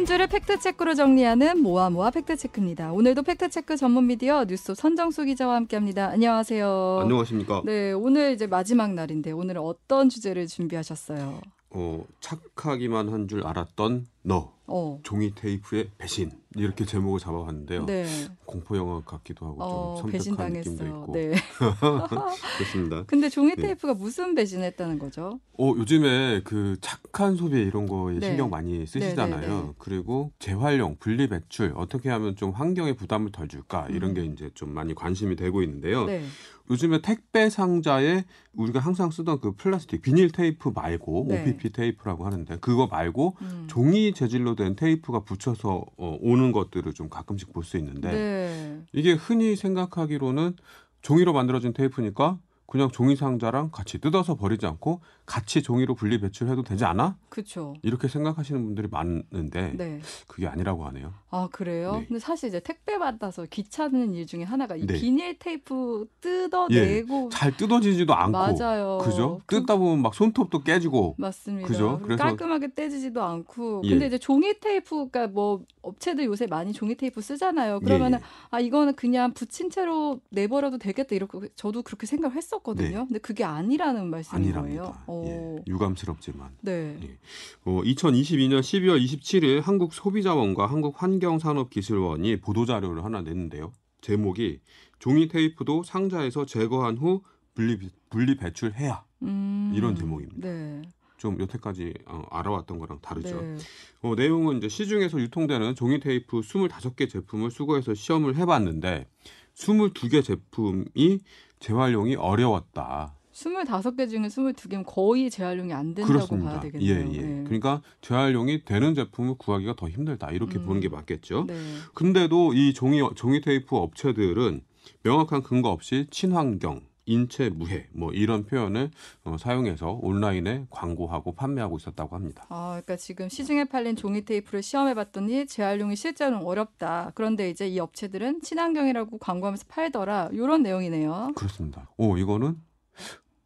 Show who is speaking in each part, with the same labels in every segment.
Speaker 1: 한 주를 팩트체크로 정리하는 모아모아 팩트체크입니다. 오늘도 팩트체크 전문 미디어 뉴스 선정수 기자와 함께합니다. 안녕하세요.
Speaker 2: 안녕하십니까.
Speaker 1: 네, 오늘 이제 마지막 날인데 오늘은 어떤 주제를 준비하셨어요?
Speaker 2: 어, 착하기만 한 줄 알았던 너.
Speaker 1: 어.
Speaker 2: 종이 테이프의 배신 이렇게 제목을 잡아봤는데요.
Speaker 1: 네.
Speaker 2: 공포 영화 같기도 하고
Speaker 1: 어,
Speaker 2: 좀 섬뜩한 느낌도. 있고
Speaker 1: 네.
Speaker 2: 그렇습니다.
Speaker 1: 근데 종이
Speaker 2: 네.
Speaker 1: 테이프가 무슨 배신했다는 거죠?
Speaker 2: 어, 요즘에 그 착한 소비 이런 거에
Speaker 1: 네.
Speaker 2: 신경 많이 쓰시잖아요.
Speaker 1: 네, 네, 네.
Speaker 2: 그리고 재활용, 분리 배출 어떻게 하면 좀 환경에 부담을 덜 줄까 이런
Speaker 1: 음.
Speaker 2: 게 이제 좀 많이 관심이 되고 있는데요.
Speaker 1: 네.
Speaker 2: 요즘에 택배 상자에 우리가 항상 쓰던 그 플라스틱 비닐 테이프 말고
Speaker 1: 네.
Speaker 2: OPP 테이프라고 하는데 그거 말고
Speaker 1: 음.
Speaker 2: 종이 재질로 된 테이프가 붙여서 어, 오는 것들을 좀 가끔씩 볼 수 있는데
Speaker 1: 네.
Speaker 2: 이게 흔히 생각하기로는 종이로 만들어진 테이프니까 그냥 종이 상자랑 같이 뜯어서 버리지 않고 같이 종이로 분리 배출해도 되지 않아?
Speaker 1: 그렇죠.
Speaker 2: 이렇게 생각하시는 분들이 많은데
Speaker 1: 네.
Speaker 2: 그게 아니라고 하네요.
Speaker 1: 아 그래요?
Speaker 2: 네.
Speaker 1: 근데 사실 이제 택배 받아서 귀찮은 일 중에 하나가 이
Speaker 2: 네.
Speaker 1: 비닐 테이프 뜯어내고
Speaker 2: 잘 뜯어지지도 않고
Speaker 1: 맞아요.
Speaker 2: 그죠?
Speaker 1: 그-
Speaker 2: 뜯다 보면 막 손톱도 깨지고
Speaker 1: 맞습니다.
Speaker 2: 그죠? 그래서-
Speaker 1: 깔끔하게 떼지지도 않고.
Speaker 2: 예.
Speaker 1: 근데 이제 종이 테이프가 뭐 업체들 요새 많이 종이 테이프 쓰잖아요. 그러면은
Speaker 2: 예, 예.
Speaker 1: 아 이거는 그냥 붙인 채로 내버려도 되겠다 이렇게 저도 그렇게 생각을 했었거든요.
Speaker 2: 네.
Speaker 1: 근데 그게 아니라는 말씀인
Speaker 2: 아니랍니다.
Speaker 1: 거예요. 어.
Speaker 2: 예, 유감스럽지만
Speaker 1: 네.
Speaker 2: 예. 어, 2022년 12월 27일 한국 소비자원과 한국 환경산업기술원이 보도 자료를 하나 냈는데요. 제목이 종이 테이프도 상자에서 제거한 후 분리, 분리 배출해야
Speaker 1: 음.
Speaker 2: 이런 제목입니다.
Speaker 1: 네.
Speaker 2: 좀 여태까지 어, 알아왔던 거랑 다르죠.
Speaker 1: 네.
Speaker 2: 어, 내용은 이제 시중에서 유통되는 종이 테이프 25개 제품을 수거해서 시험을 해봤는데 22개 제품이 재활용이 어려웠다.
Speaker 1: 25개 중에 22개면 거의 재활용이 안 된다고
Speaker 2: 그렇습니다.
Speaker 1: 봐야 되겠네요.
Speaker 2: 예, 예.
Speaker 1: 네.
Speaker 2: 그러니까 재활용이 되는 제품을 구하기가 더 힘들다. 이렇게
Speaker 1: 음.
Speaker 2: 보는 게 맞겠죠.
Speaker 1: 네.
Speaker 2: 근데도 이 종이 종이 테이프 업체들은 명확한 근거 없이 친환경, 인체 무해 뭐 이런 표현을 어, 사용해서 온라인에 광고하고 판매하고 있었다고 합니다.
Speaker 1: 아, 그러니까 지금 시중에 팔린 종이 테이프를 시험해 봤더니 재활용이 실제로는 어렵다. 그런데 이제 이 업체들은 친환경이라고 광고하면서 팔더라. 이런 내용이네요.
Speaker 2: 그렇습니다. 오 이거는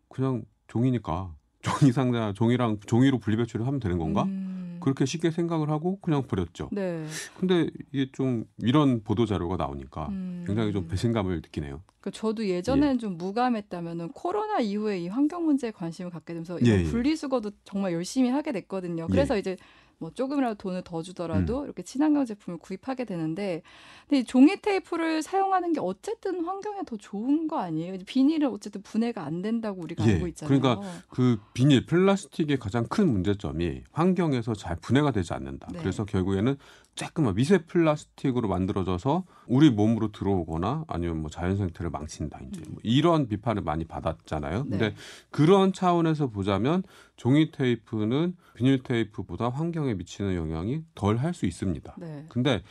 Speaker 2: 그냥 종이니까 종이 상자 종이랑 종이로 분리배출을 하면 되는 건가?
Speaker 1: 음,
Speaker 2: 그렇게 쉽게 생각을 하고 그냥 버렸죠.
Speaker 1: 네.
Speaker 2: 근데 이게 좀 이런 보도 자료가 나오니까
Speaker 1: 음.
Speaker 2: 굉장히 좀 배신감을 느끼네요.
Speaker 1: 그 저도 예전에는 좀 무감했다면은 코로나 이후에 이 환경 문제에 관심을 갖게 되면서 이런
Speaker 2: 예, 예.
Speaker 1: 분리수거도 정말 열심히 하게 됐거든요. 그래서 이제 뭐 조금이라도 돈을 더 주더라도
Speaker 2: 음.
Speaker 1: 이렇게 친환경 제품을 구입하게 되는데 근데 이 종이 테이프를 사용하는 게 어쨌든 환경에 더 좋은 거 아니에요? 비닐은 어쨌든 분해가 안 된다고 우리가
Speaker 2: 예,
Speaker 1: 알고 있잖아요.
Speaker 2: 그러니까 그 비닐 플라스틱의 가장 큰 문제점이 환경에서 잘 분해가 되지 않는다.
Speaker 1: 네.
Speaker 2: 그래서 결국에는 조금만 미세 플라스틱으로 만들어져서 우리 몸으로 들어오거나 아니면 뭐 자연 생태를 망친다. 이제 뭐 이런 비판을 많이 받았잖아요. 근데
Speaker 1: 네.
Speaker 2: 그런 차원에서 보자면 종이 테이프는 비닐 테이프보다 환경에 미치는 영향이 덜 할 수 있습니다.
Speaker 1: 네.
Speaker 2: 근데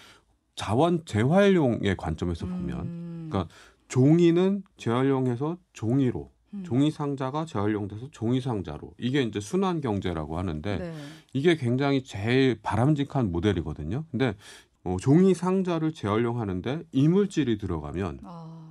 Speaker 2: 자원 재활용의 관점에서 보면
Speaker 1: 음.
Speaker 2: 그러니까 종이는 재활용해서 종이로
Speaker 1: 음.
Speaker 2: 종이 상자가 재활용돼서 종이 상자로 이게 이제 순환 경제라고 하는데
Speaker 1: 네.
Speaker 2: 이게 굉장히 제일 바람직한 모델이거든요. 근데 어, 종이 상자를 재활용하는데 이물질이 들어가면
Speaker 1: 아.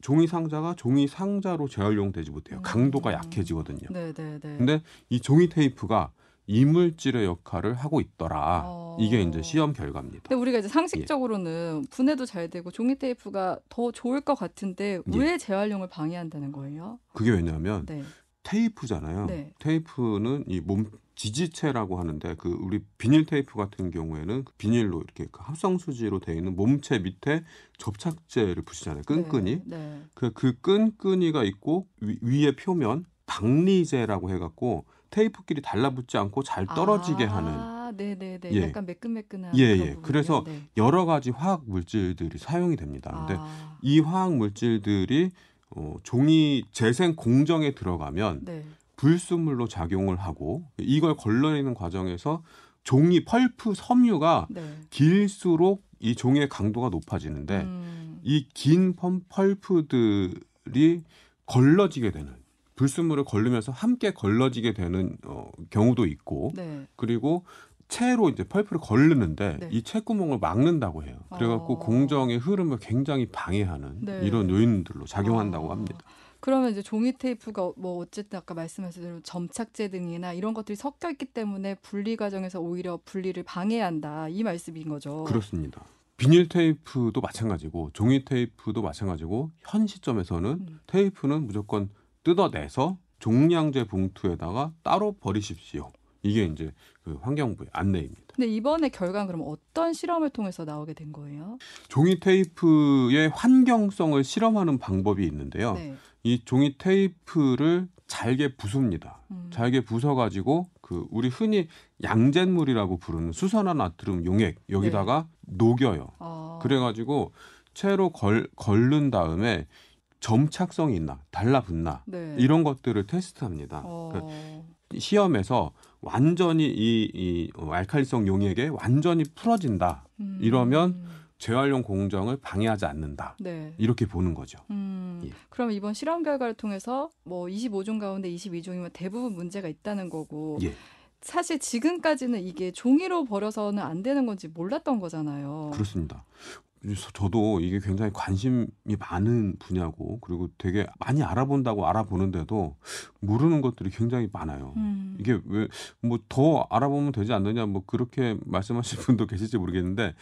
Speaker 2: 종이 상자가 종이 상자로 재활용되지 못해요.
Speaker 1: 음.
Speaker 2: 강도가 약해지거든요.
Speaker 1: 네, 네, 네.
Speaker 2: 근데 이 종이 테이프가 이물질의 역할을 하고 있더라.
Speaker 1: 어.
Speaker 2: 이게 이제 시험 결과입니다.
Speaker 1: 근데 우리가 이제
Speaker 2: 예.
Speaker 1: 상식적으로는 분해도 잘 되고 종이 테이프가 더 좋을 것 같은데
Speaker 2: 예.
Speaker 1: 왜 재활용을 방해한다는 거예요?
Speaker 2: 그게 왜냐하면
Speaker 1: 네.
Speaker 2: 테이프잖아요.
Speaker 1: 네.
Speaker 2: 테이프는 이 몸 지지체라고 하는데 그 우리 비닐 테이프 같은 경우에는 그 비닐로 이렇게 그 합성 수지로 되어 있는 몸체 밑에 접착제를 붙이잖아요. 끈끈이.
Speaker 1: 네. 네.
Speaker 2: 그, 그 끈끈이가 있고 위, 위에 표면 박리제라고 해갖고 테이프끼리 달라붙지 않고 잘 떨어지게 하는
Speaker 1: 아, 네, 네, 네.
Speaker 2: 예.
Speaker 1: 약간 매끈매끈한
Speaker 2: 예,
Speaker 1: 그런
Speaker 2: 예. 그래서
Speaker 1: 네.
Speaker 2: 여러 가지 화학 물질들이 사용이 됩니다. 근데
Speaker 1: 아,
Speaker 2: 이 화학 물질들이 어, 종이 재생 공정에 들어가면
Speaker 1: 네.
Speaker 2: 불순물로 작용을 하고 이걸 걸러내는 과정에서 종이 펄프 섬유가
Speaker 1: 네.
Speaker 2: 길수록 이 종이의 강도가 높아지는데
Speaker 1: 음,
Speaker 2: 이긴 펄프들이 걸러지게 되는 불순물을 걸르면서 함께 걸러지게 되는 어, 경우도 있고
Speaker 1: 네.
Speaker 2: 그리고 채로 이제 펄프를 걸르는데
Speaker 1: 네.
Speaker 2: 이 채구멍을 막는다고 해요. 그래갖고
Speaker 1: 어.
Speaker 2: 공정의 흐름을 굉장히 방해하는
Speaker 1: 네.
Speaker 2: 이런 요인들로 작용한다고
Speaker 1: 아.
Speaker 2: 합니다.
Speaker 1: 그러면 이제 종이 테이프가 뭐 어쨌든 아까 말씀하신 대로 점착제 등이나 이런 것들이 섞여 있기 때문에 분리 과정에서 오히려 분리를 방해한다 이 말씀인 거죠.
Speaker 2: 그렇습니다. 비닐 테이프도 마찬가지고 종이 테이프도 마찬가지고 현 시점에서는
Speaker 1: 음.
Speaker 2: 테이프는 무조건 뜯어내서 종량제 봉투에다가 따로 버리십시오. 이게 이제 그 환경부의 안내입니다.
Speaker 1: 근데 이번에 결과는 그럼 어떤 실험을 통해서 나오게 된 거예요?
Speaker 2: 종이 테이프의 환경성을 실험하는 방법이 있는데요.
Speaker 1: 네.
Speaker 2: 이 종이 테이프를 잘게 부숩니다.
Speaker 1: 음.
Speaker 2: 잘게 부숴가지고 그 우리 흔히 양잿물이라고 부르는 수산화 나트륨 용액 여기다가 녹여요.
Speaker 1: 아.
Speaker 2: 그래가지고 채로 걸, 걸른 다음에 점착성이 있나 달라붙나
Speaker 1: 네.
Speaker 2: 이런 것들을 테스트합니다.
Speaker 1: 어.
Speaker 2: 그러니까 시험에서 완전히 이, 이 어, 알칼리성 용액에 완전히 풀어진다.
Speaker 1: 음.
Speaker 2: 이러면 재활용 공정을 방해하지 않는다.
Speaker 1: 네.
Speaker 2: 이렇게 보는 거죠.
Speaker 1: 음,
Speaker 2: 예.
Speaker 1: 그럼 이번 실험 결과를 통해서 뭐 25종 가운데 22종이면 대부분 문제가 있다는 거고
Speaker 2: 예.
Speaker 1: 사실 지금까지는 이게 종이로 버려서는 안 되는 건지 몰랐던 거잖아요.
Speaker 2: 그렇습니다. 저도 이게 굉장히 관심이 많은 분야고 그리고 되게 많이 알아본다고 알아보는데도 모르는 것들이 굉장히 많아요.
Speaker 1: 음,
Speaker 2: 이게 왜 뭐 더 알아보면 되지 않느냐 뭐 그렇게 말씀하실 분도 계실지 모르겠는데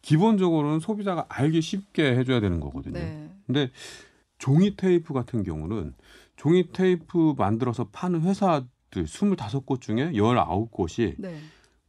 Speaker 2: 기본적으로는 소비자가 알기 쉽게 해줘야 되는 거거든요.
Speaker 1: 네.
Speaker 2: 근데 종이 테이프 같은 경우는 종이 테이프 만들어서 파는 회사들 25곳 중에 19곳이
Speaker 1: 네.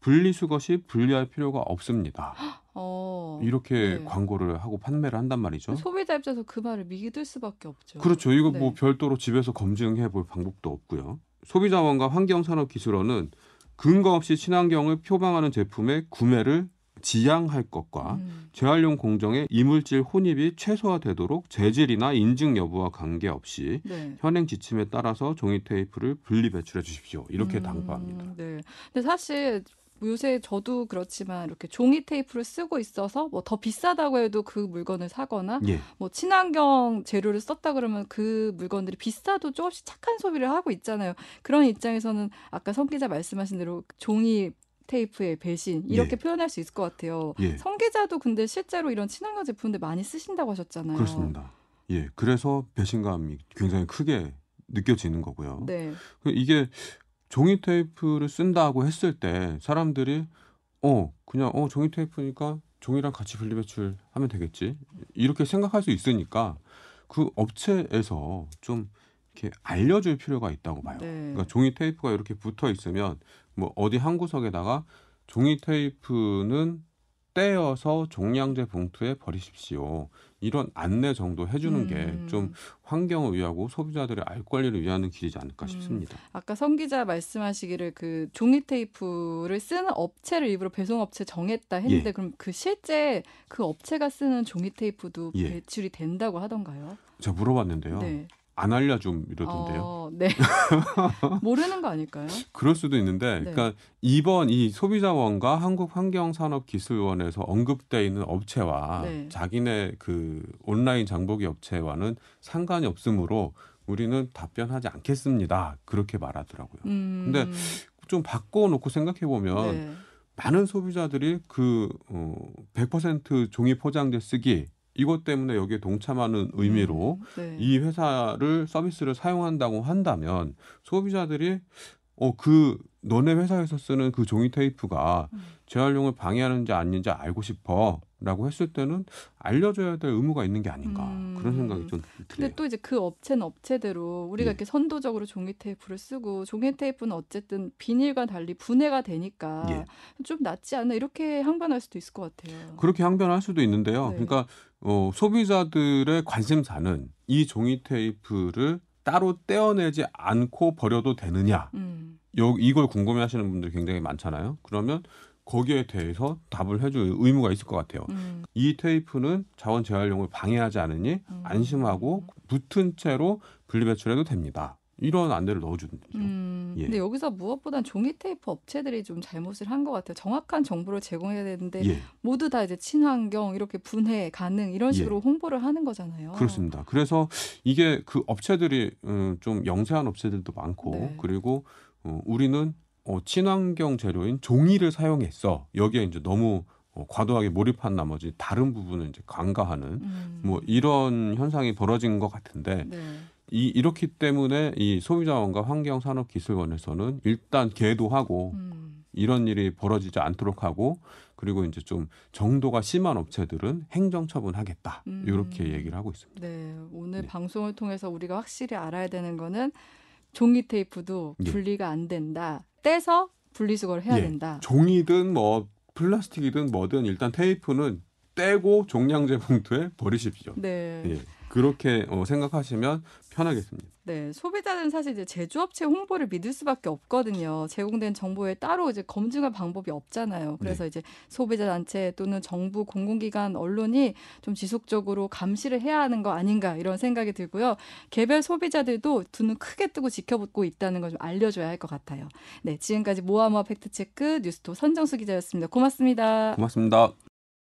Speaker 2: 분리수것이 분리할 필요가 없습니다.
Speaker 1: 어.
Speaker 2: 이렇게
Speaker 1: 네.
Speaker 2: 광고를 하고 판매를 한단 말이죠.
Speaker 1: 소비자 입장에서 그 말을 믿을 수밖에 없죠.
Speaker 2: 그렇죠. 이거
Speaker 1: 네.
Speaker 2: 뭐 별도로 집에서 검증해 볼 방법도 없고요. 소비자원과 환경산업기술원은 근거 없이 친환경을 표방하는 제품의 구매를 지양할 것과
Speaker 1: 음,
Speaker 2: 재활용 공정의 이물질 혼입이 최소화되도록 재질이나 인증 여부와 관계없이
Speaker 1: 네.
Speaker 2: 현행 지침에 따라서 종이 테이프를 분리 배출해 주십시오. 이렇게
Speaker 1: 음,
Speaker 2: 당부합니다.
Speaker 1: 네. 근데 사실 요새 저도 그렇지만 이렇게 종이 테이프를 쓰고 있어서 뭐 더 비싸다고 해도 그 물건을 사거나
Speaker 2: 예,
Speaker 1: 뭐 친환경 재료를 썼다 그러면 그 물건들이 비싸도 조금씩 착한 소비를 하고 있잖아요. 그런 입장에서는 아까 성 기자 말씀하신 대로 종이 테이프의 배신 이렇게
Speaker 2: 예.
Speaker 1: 표현할 수 있을 것 같아요.
Speaker 2: 예,
Speaker 1: 성 기자도 근데 실제로 이런 친환경 제품들 많이 쓰신다고 하셨잖아요.
Speaker 2: 그렇습니다. 예, 그래서 배신감이 굉장히 크게 느껴지는 거고요.
Speaker 1: 네.
Speaker 2: 그 이게 종이 테이프를 쓴다고 했을 때 사람들이 어 그냥 어 종이 테이프니까 종이랑 같이 분리배출 하면 되겠지 이렇게 생각할 수 있으니까 그 업체에서 좀 이렇게 알려줄 필요가 있다고 봐요.
Speaker 1: 네.
Speaker 2: 그러니까 종이 테이프가 이렇게 붙어 있으면 뭐 어디 한 구석에다가 종이 테이프는 떼어서 종량제 봉투에 버리십시오. 이런 안내 정도 해주는
Speaker 1: 음.
Speaker 2: 게좀 환경을 위하고 소비자들의 알 권리를 위하는 길이지 않을까
Speaker 1: 음.
Speaker 2: 싶습니다.
Speaker 1: 아까 성 기자 말씀하시기를 그 종이 테이프를 쓰는 업체를 일부러 배송 업체 정했다 했는데
Speaker 2: 예.
Speaker 1: 그럼 그 실제 그 업체가 쓰는 종이 테이프도
Speaker 2: 예.
Speaker 1: 배출이 된다고 하던가요?
Speaker 2: 제가 물어봤는데요.
Speaker 1: 네.
Speaker 2: 안 알려줌 이러던데요.
Speaker 1: 어, 네. 모르는 거 아닐까요?
Speaker 2: 그럴 수도 있는데,
Speaker 1: 네.
Speaker 2: 그러니까 이번 이 소비자원과 한국환경산업기술원에서 언급돼 있는 업체와
Speaker 1: 네.
Speaker 2: 자기네 그 온라인 장보기 업체와는 상관이 없으므로 우리는 답변하지 않겠습니다. 그렇게 말하더라고요.
Speaker 1: 음,
Speaker 2: 근데 좀 바꿔놓고 생각해 보면
Speaker 1: 네.
Speaker 2: 많은 소비자들이 그 어, 100% 종이 포장재 쓰기 이것 때문에 여기에 동참하는 의미로
Speaker 1: 음, 네.
Speaker 2: 이 회사를 서비스를 사용한다고 한다면 소비자들이 어 그 너네 회사에서 쓰는 그 종이 테이프가
Speaker 1: 음.
Speaker 2: 재활용을 방해하는지 아닌지 알고 싶어 라고 했을 때는 알려줘야 될 의무가 있는 게 아닌가
Speaker 1: 음.
Speaker 2: 그런 생각이 좀
Speaker 1: 근데
Speaker 2: 드네요.
Speaker 1: 또 이제 그 업체는 업체대로 우리가
Speaker 2: 예.
Speaker 1: 이렇게 선도적으로 종이 테이프를 쓰고 종이 테이프는 어쨌든 비닐과 달리 분해가 되니까
Speaker 2: 예.
Speaker 1: 좀 낫지 않나 이렇게 항변할 수도 있을 것 같아요.
Speaker 2: 그렇게 항변할 수도 있는데요.
Speaker 1: 네.
Speaker 2: 그러니까 어, 소비자들의 관심사는 이 종이 테이프를 따로 떼어내지 않고 버려도 되느냐
Speaker 1: 음,
Speaker 2: 요, 이걸 궁금해하시는 분들이 굉장히 많잖아요. 그러면 거기에 대해서 답을 해줄 의무가 있을 것 같아요.
Speaker 1: 음,
Speaker 2: 이 테이프는 자원 재활용을 방해하지 않으니
Speaker 1: 음.
Speaker 2: 안심하고 붙은 채로 분리배출해도 됩니다. 이런 안내를 넣어주는 거죠.
Speaker 1: 음.
Speaker 2: 예.
Speaker 1: 근데 여기서 무엇보단 종이 테이프 업체들이 좀 잘못을 한 것 같아요. 정확한 정보를 제공해야 되는데
Speaker 2: 예,
Speaker 1: 모두 다 이제 친환경 이렇게 분해 가능 이런
Speaker 2: 예.
Speaker 1: 식으로 홍보를 하는 거잖아요.
Speaker 2: 그렇습니다. 그래서 이게 그 업체들이 음, 좀 영세한 업체들도 많고
Speaker 1: 네.
Speaker 2: 그리고 어, 우리는 어, 친환경 재료인 종이를 사용했어. 여기에 이제 너무 어, 과도하게 몰입한 나머지 다른 부분을 이제 간과하는
Speaker 1: 음.
Speaker 2: 뭐 이런 현상이 벌어진 것 같은데
Speaker 1: 네.
Speaker 2: 이, 이렇기 때문에 이 소비자원과 환경산업기술원에서는 일단 계도하고
Speaker 1: 음.
Speaker 2: 이런 일이 벌어지지 않도록 하고 그리고 이제 좀 정도가 심한 업체들은 행정 처분하겠다
Speaker 1: 음.
Speaker 2: 이렇게 얘기를 하고 있습니다.
Speaker 1: 네, 오늘
Speaker 2: 네.
Speaker 1: 방송을 통해서 우리가 확실히 알아야 되는 거는 종이 테이프도
Speaker 2: 예.
Speaker 1: 분리가 안 된다. 떼서 분리수거를 해야
Speaker 2: 예.
Speaker 1: 된다.
Speaker 2: 종이든 뭐 플라스틱이든 뭐든 일단 테이프는 떼고 종량제 봉투에 버리십시오.
Speaker 1: 네.
Speaker 2: 예. 그렇게 어, 생각하시면 편하겠습니다.
Speaker 1: 네, 소비자는 사실 이제 제조업체 홍보를 믿을 수밖에 없거든요. 제공된 정보에 따로 이제 검증할 방법이 없잖아요. 그래서 이제 소비자 단체 또는 정부 공공기관 언론이 좀 지속적으로 감시를 해야 하는 거 아닌가 이런 생각이 들고요. 개별 소비자들도 두 눈 크게 뜨고 지켜보고 있다는 걸 좀 알려줘야 할 것 같아요. 네, 지금까지 모아모아 팩트체크 뉴스토 선정수 기자였습니다. 고맙습니다.
Speaker 2: 고맙습니다.